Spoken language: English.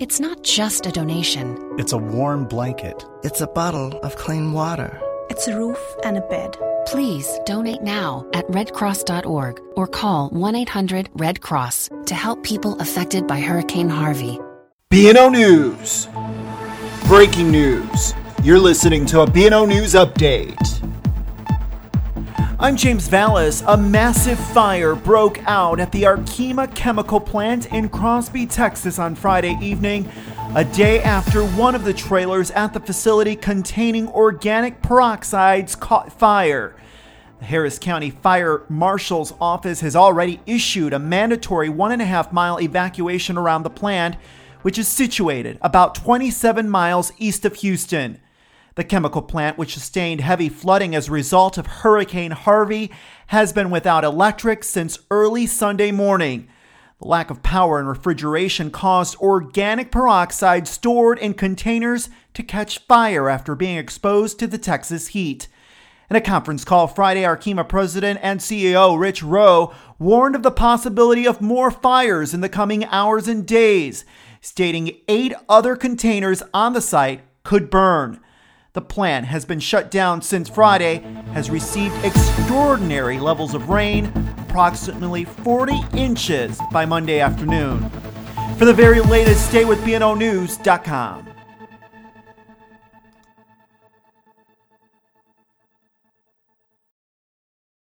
It's not just a donation. It's a warm blanket. It's a bottle of clean water. It's a roof and a bed. Please donate now at redcross.org or call 1 800 Red Cross to help people affected by Hurricane Harvey. BNO News. Breaking news. You're listening to a BNO News update. I'm James Valles. A massive fire broke out at the Arkema chemical plant in Crosby, Texas on Friday evening, a day after one of the trailers at the facility containing organic peroxides caught fire. The Harris County Fire Marshal's office has already issued a mandatory one and a half mile evacuation around the plant, which is situated about 27 miles east of Houston. The chemical plant, which sustained heavy flooding as a result of Hurricane Harvey, has been without electric since early Sunday morning. The lack of power and refrigeration caused organic peroxide stored in containers to catch fire after being exposed to the Texas heat. In a conference call Friday, Arkema president and CEO Rich Rowe warned of the possibility of more fires in the coming hours and days, stating eight other containers on the site could burn. The plant has been shut down since Friday, has received extraordinary levels of rain, approximately 40 inches by Monday afternoon. For the very latest, stay with BNOnews.com.